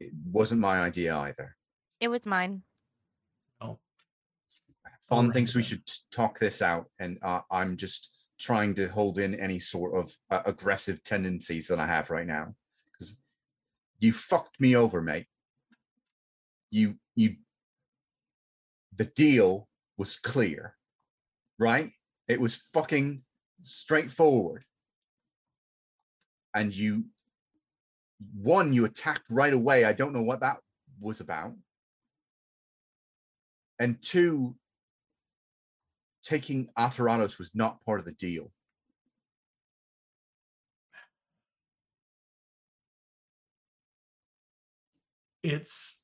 It wasn't my idea either. It was mine. Oh, Fawn Alright thinks we should talk this out, and uh, I'm just trying to hold in any sort of uh, aggressive tendencies that I have right now. Because you fucked me over, mate. You you. The deal was clear, right? It was fucking straightforward. And you, one, you attacked right away. I don't know what that was about. And two, taking Aterrados was not part of the deal. it's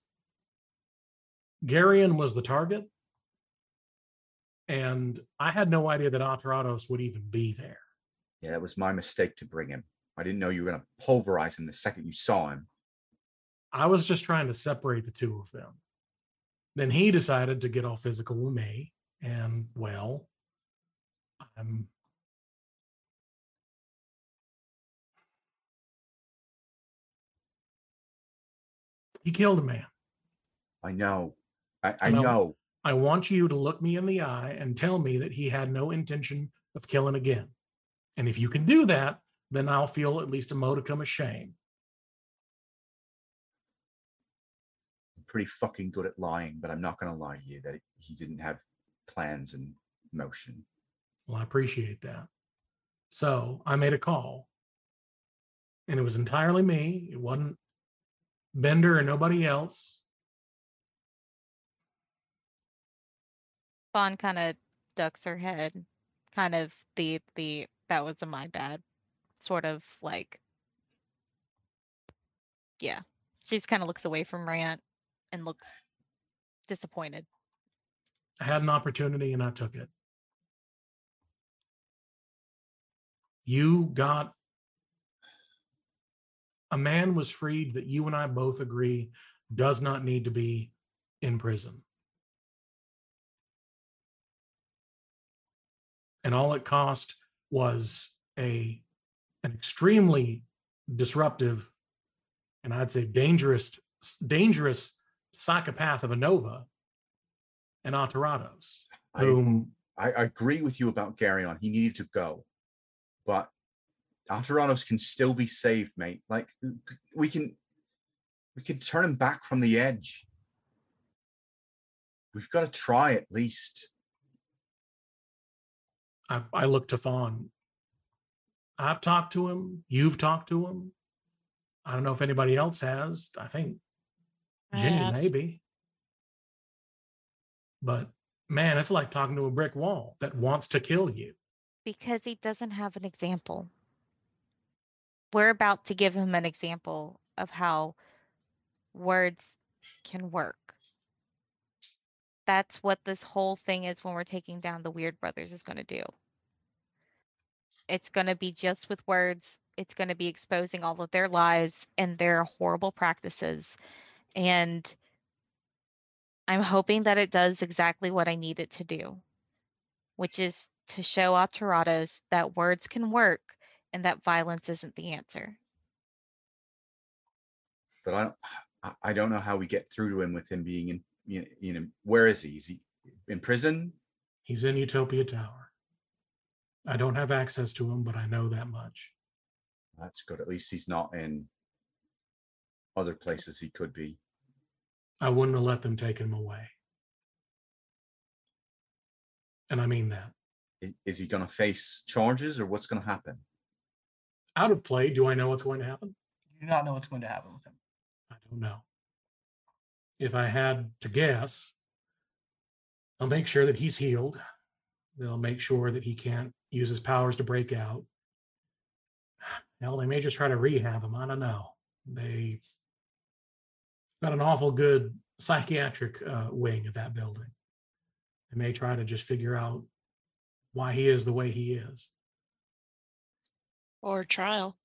Garion was the target. And I had no idea that Aterrados would even be there. Yeah, that was my mistake to bring him. I didn't know you were going to pulverize him the second you saw him. I was just trying to separate the two of them. Then he decided to get all physical with me. And well, I'm he killed a man. I know. I, I know. know. I want you to look me in the eye and tell me that he had no intention of killing again. And if you can do that, then I'll feel at least a modicum of shame. I'm pretty fucking good at lying, but I'm not going to lie to you that he didn't have plans in motion. Well, I appreciate that. So I made a call, and it was entirely me. It wasn't Bender or nobody else. Fawn kind of ducks her head, kind of the the that was a my bad, sort of like. Yeah, she just kind of looks away from Rant and looks disappointed. I had an opportunity and I took it. You got a man was freed that you and I both agree does not need to be in prison. And all it cost was a an extremely disruptive and I'd say dangerous dangerous psychopath of a Nova and Aterrados, I, whom I I agree with you about Garion. He needed to go, but Aterrados can still be saved, mate. Like we can, we can turn him back from the edge. We've got to try at least. I, I look to Fawn. I've talked to him. You've talked to him. I don't know if anybody else has. I think I Ginny have. maybe. But man, it's like talking to a brick wall that wants to kill you. because he doesn't have an example. We're about to give him an example of how words can work. That's what this whole thing is when we're taking down the Weird Brothers is going to do. It's going to be just with words. It's going to be exposing all of their lies and their horrible practices. And I'm hoping that it does exactly what I need it to do which is to show Aterrados that words can work and that violence isn't the answer. But I I don't know how we get through to him with him being in. You know, you know where is he? Is he in prison? He's in Utopia Tower. I don't have access to him, but I know that much. That's good. At least he's not in other places he could be. I wouldn't have let them take him away. And I mean that. Is, Is he going to face charges or what's going to happen? Out of play, do I know what's going to happen? You do not know what's going to happen with him. I don't know. If I had to guess, I'll make sure that he's healed. They'll make sure that he can't use his powers to break out. <sighs> Hell, they may just try to rehab him. I don't know. They got an awful good psychiatric uh, wing of that building. They may try to just figure out why he is the way he is Or trial.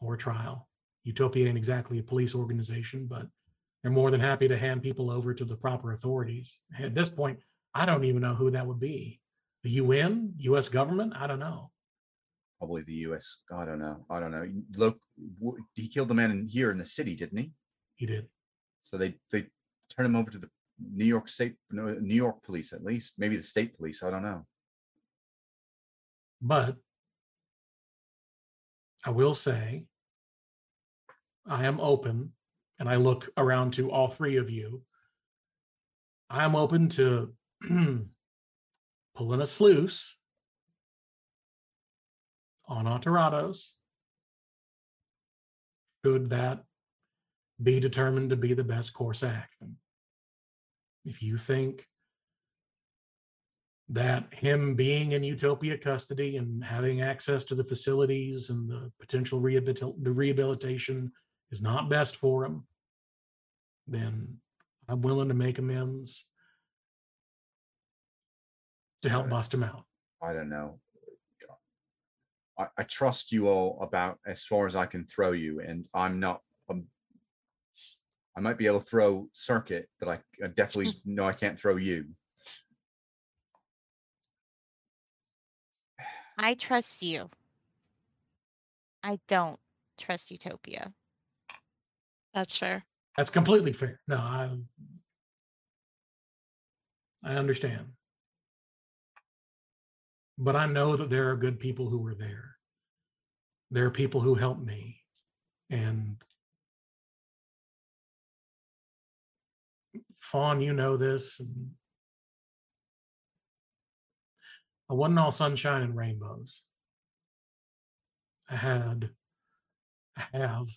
or trial. Utopia ain't exactly a police organization, but they're more than happy to hand people over to the proper authorities. At this point, I don't even know who that would be. The UN, US government? I don't know. Probably the U.S. I don't know. I don't know. Look, he killed the man in here in the city, didn't he? He did. So they they turn him over to the New York State, no, New York police at least, maybe the state police. I don't know. But I will say, I am open, and I look around to all three of you. I am open to <clears throat> pulling a sluice on Aterrados. Should that be determined to be the best course of action? If you think that him being in utopia custody and having access to the facilities and the potential rehabilitation is not best for him then i'm willing to make amends to help Right. bust him out I don't know. I, I trust you all about as far as I can throw you, and I'm not. Um, I might be able to throw circuit, but I, I definitely <laughs> know I can't throw you. I trust you. I don't trust Utopia. That's fair. that's completely fair. No i i understand. But i know that there are good people who were there. There are people who helped me and fawn you know this i wasn't all sunshine and rainbows. I had i have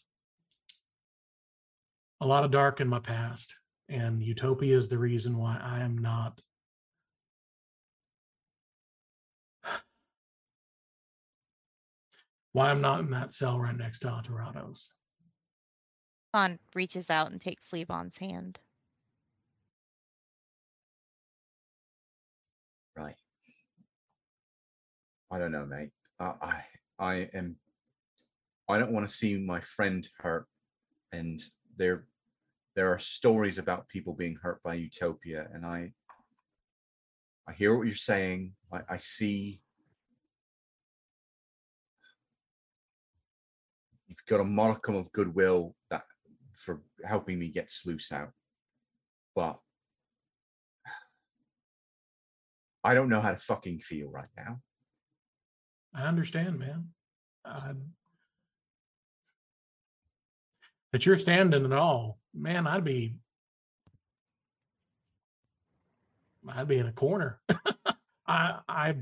a lot of dark in my past and utopia is the reason why i am not why i'm not in that cell right next to Aterrados. Fawn reaches out and takes Levon's hand. Right. I don't know, mate. I I, I am. I don't want to see my friend hurt, and there, there are stories about people being hurt by Utopia, and I. I hear what you're saying. I, I see. You've got a modicum of goodwill that for helping me get Sluice out, but <sighs> I don't know how to fucking feel right now. I understand, man. I'm, that you're standing and all, man. I'd be, I'd be in a corner. <laughs> I, I,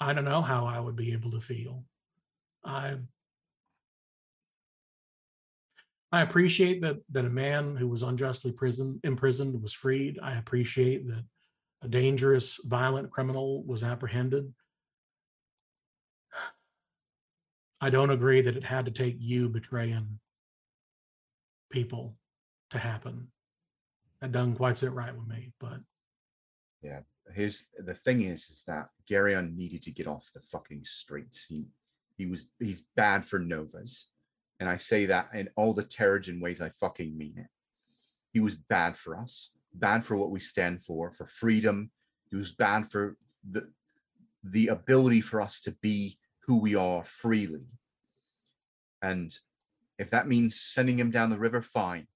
I don't know how I would be able to feel. I, I appreciate that that a man who was unjustly prison imprisoned was freed. I appreciate that a dangerous, violent criminal was apprehended. <sighs> I don't agree that it had to take you betraying people to happen. That doesn't quite sit right with me, but Yeah. Here's the thing is, is that Garion needed to get off the fucking streets. He he was he's bad for Novas. And I say that in all the Teragen ways I fucking mean it. He was bad for us, bad for what we stand for, for freedom. He was bad for the the ability for us to be who we are freely. And if that means sending him down the river, fine.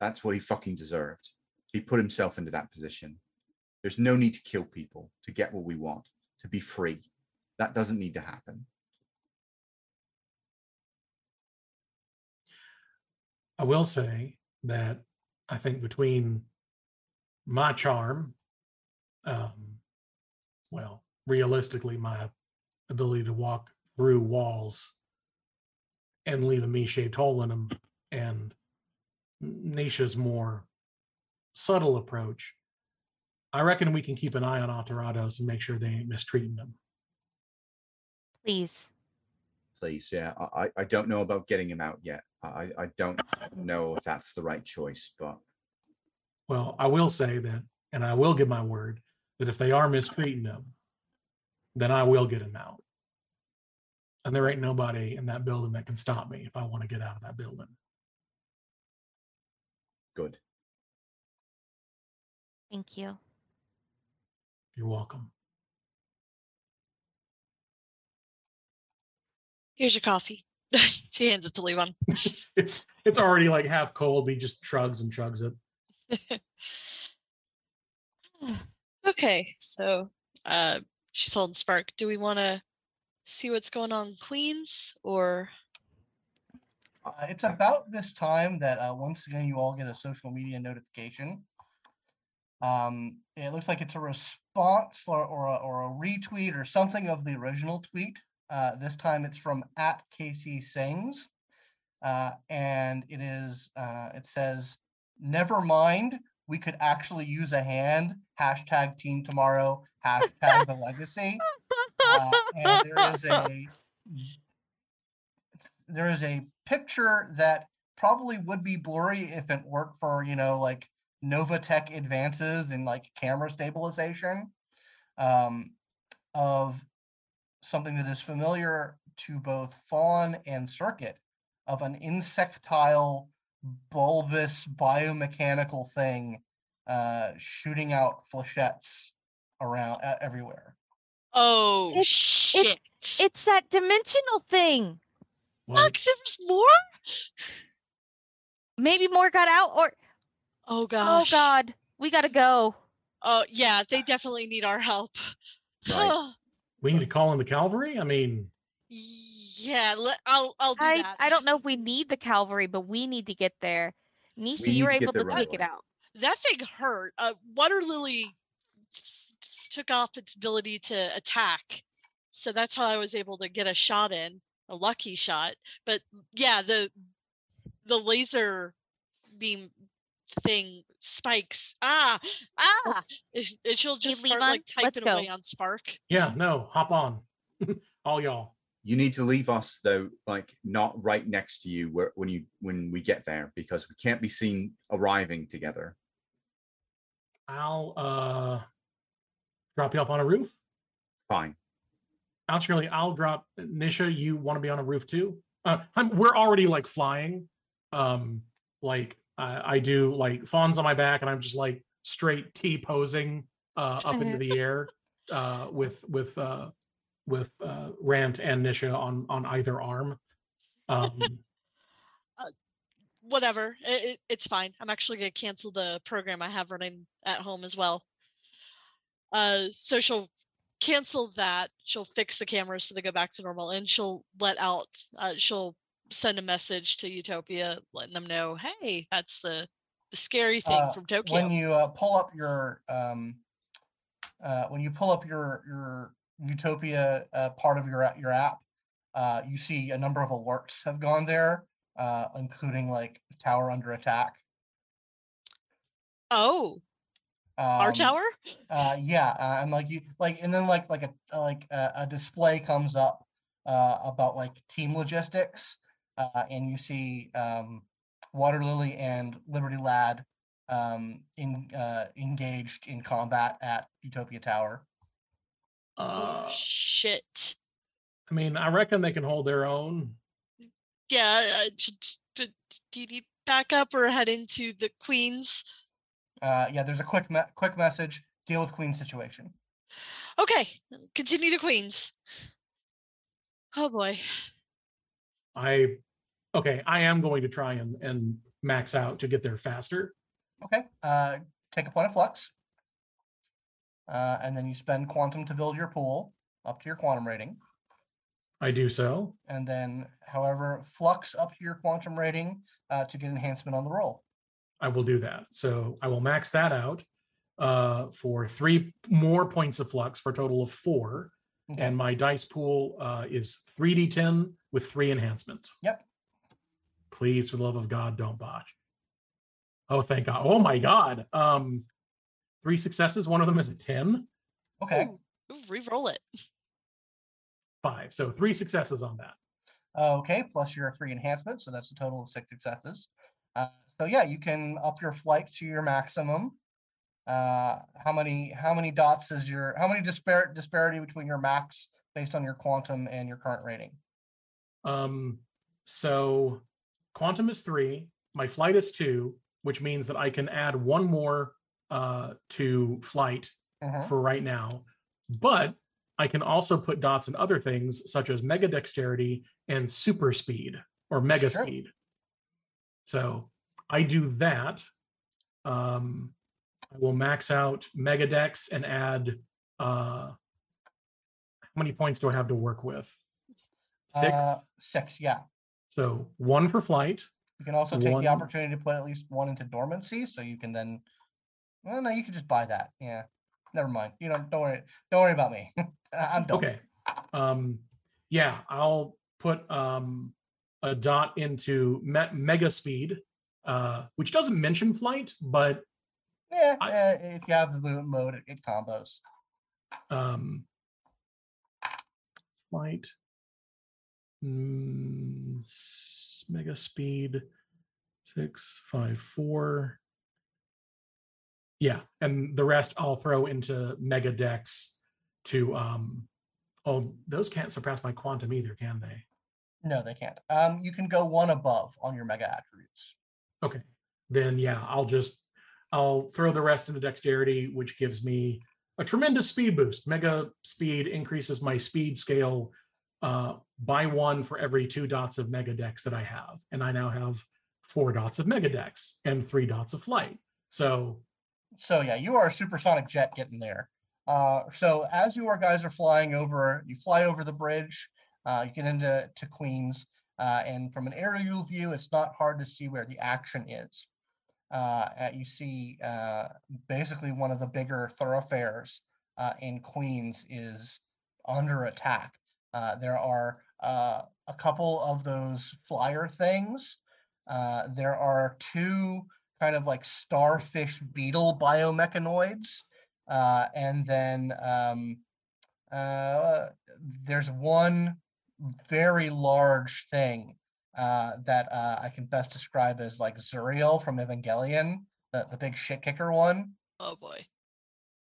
That's what he fucking deserved. He put himself into that position. There's no need to kill people to get what we want, to be free. That doesn't need to happen. I will say that I think between my charm, um, well, realistically, my ability to walk through walls and leave a me-shaped hole in them, and Nisha's more subtle approach, I reckon we can keep an eye on Aterrados and make sure they ain't mistreating them. Please. Please, yeah. I, I- I don't know about getting him out yet. I, I don't know if that's the right choice, but Well, I will say that, and I will give my word that if they are mistreating them, then I will get him out. And there ain't nobody in that building that can stop me if I want to get out of that building. good. Thank you. You're welcome. Here's your coffee. <laughs> she hands it to Levon. <laughs> It's it's already like half cold. He just shrugs and shrugs it. <sighs> Okay, so uh she's holding Spark. Do we want to see what's going on in Queens or Uh, it's about this time that uh, once again you all get a social media notification. Um, it looks like it's a response or, or, a, or a retweet or something of the original tweet. Uh, this time it's from at Casey Sings. Uh, and it is, uh, it says, never mind, we could actually use a hand. Hashtag team tomorrow, <laughs> hashtag the legacy. Uh, and there is <laughs> a there is a picture that probably would be blurry if it weren't for you know like Novatech advances in like camera stabilization um, of something that is familiar to both fawn and circuit of an insectile bulbous biomechanical thing uh, shooting out flechettes around uh, everywhere. Oh It's- shit. It's that dimensional thing. Well, Fuck, there's more? Maybe more got out or Oh gosh. oh god, we gotta go. Oh yeah, they definitely need our help. Right. <sighs> we need to call in the cavalry. I mean, yeah, let, I'll I'll do I that. I don't know if we need the cavalry, but we need to get there. Nisha, We you were need to able to there right take it away. out. that thing hurt. Uh, Waterlily took off its ability to attack, so that's how I was able to get a shot in, a lucky shot. But yeah, the the laser beam thing spikes. Ah, ah! And and she'll just start like Levon, let's typing away on Spark. yeah, no, hop on, <laughs> all y'all. You need to leave us though, like not right next to you where, when you when we get there, because we can't be seen arriving together. I'll uh drop you off on a roof. Fine. Actually, I'll drop Nisha. You want to be on a roof too? Uh, I'm, we're already like flying. Um, like I, I do like fawns on my back, and I'm just like straight T posing uh, up into the <laughs> air uh, with with uh, with uh, Rant and Nisha on on either arm. Um, <laughs> Whatever. It, it, it's fine. I'm actually gonna cancel the program I have running at home as well. Uh, so she'll cancel that. She'll fix the cameras so they go back to normal, and she'll let out. Uh, she'll send a message to Utopia, letting them know, "Hey, that's the the scary thing Uh, from Tokyo." When you uh, pull up your um, uh, when you pull up your your Utopia uh, part of your your app, uh, you see a number of alerts have gone there, uh, including like tower under attack. oh, our Um, tower. Uh, yeah, uh, and like you like, and then like like a uh, like a, a display comes up uh, about like team logistics, uh, and you see um, Waterlily and Liberty Lad um, in uh, engaged in combat at Utopia Tower. uh, oh, shit. I mean, I reckon they can hold their own. Yeah. Uh, j- j- d- d- do you need backup or head into the Queens? Uh, yeah, there's a quick me- quick message. Deal with Queen situation. Okay, continue to Queens. Oh boy. I okay. I am going to try and and max out to get there faster. Okay. Uh, take a point of flux, uh, and then you spend quantum to build your pool up to your quantum rating. I do so. and then however flux up to your quantum rating uh, to get enhancement on the roll. I will do that. So I will max that out uh, for three more points of flux for a total of four. Okay. And my dice pool uh, is 3d10 with three enhancement. Yep. Please, for the love of God, don't botch. Oh, thank God. Oh my God. Um, three successes. One of them is a 10. Okay. Ooh, ooh, re-roll it. Five. So three successes on that. Okay. Plus your three enhancements, so that's a total of six successes. Uh, so yeah, you can up your flight to your maximum. Uh, how many how many dots is your how many disparate disparity between your max based on your quantum and your current rating? Um, so quantum is three, my flight is two, which means that I can add one more uh, to flight Mhm. for right now. But I can also put dots in other things such as mega dexterity and super speed or mega Sure. speed. So I do that. Um, I will max out mega dex and add uh, how many points do I have to work with? Six. Uh, six. Yeah. So one for flight. You can also take One- the opportunity to put at least one into dormancy, so you can then. Well, no, you can just buy that. Yeah. Never mind. You know, don't worry. Don't worry about me. <laughs> I'm done. Okay. Um, yeah, I'll put um, a dot into me- mega speed, uh, which doesn't mention flight, but Yeah, I- uh, if you have the movement mode, it, it combos. um, flight, mm, mega speed, six, five, four. Yeah, and the rest I'll throw into mega dex to um oh those can't surpass my quantum either, can they? No, they can't. Um, you can go one above on your mega attributes. Okay. Then yeah, I'll just I'll throw the rest into dexterity, which gives me a tremendous speed boost. Mega speed increases my speed scale uh, by one for every two dots of mega dex that I have, and I now have four dots of mega dex and three dots of flight. So So yeah, you are a supersonic jet getting there. Uh, so as you are guys are flying over, you fly over the bridge. Uh, you get into to Queens, uh, and from an aerial view, it's not hard to see where the action is. Uh, you see, uh, basically one of the bigger thoroughfares uh, in Queens is under attack. Uh, there are a couple of those flyer things. There are two kind of like starfish beetle biomechanoids. And then um, there's one very large thing uh, that uh, I can best describe as like Zeruel from Evangelion, the, the big shit kicker one. Oh boy.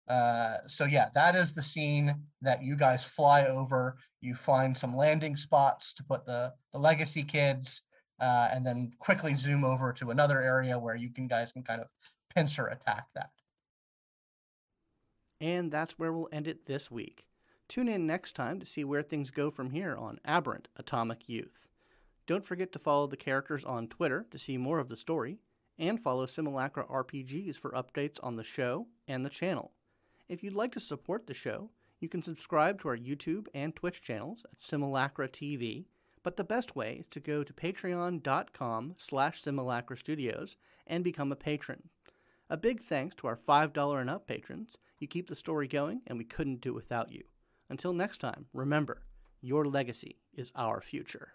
Uh, so yeah, that is the scene that you guys fly over. You find some landing spots to put the the legacy kids, uh, and then quickly zoom over to another area where you can guys can kind of pincer attack that. And that's where we'll end it this week. Tune in next time to see where things go from here on Aberrant Atomic Youth. Don't forget to follow the characters on Twitter to see more of the story, and follow Simulacra RPGs for updates on the show and the channel. If you'd like to support the show, you can subscribe to our YouTube and Twitch channels at Simulacra TV, but the best way is to go to patreon.com slash simulacra studios and become a patron. A big thanks to our $5 and up patrons. You keep the story going, and we couldn't do without you. Until next time, remember, your legacy is our future.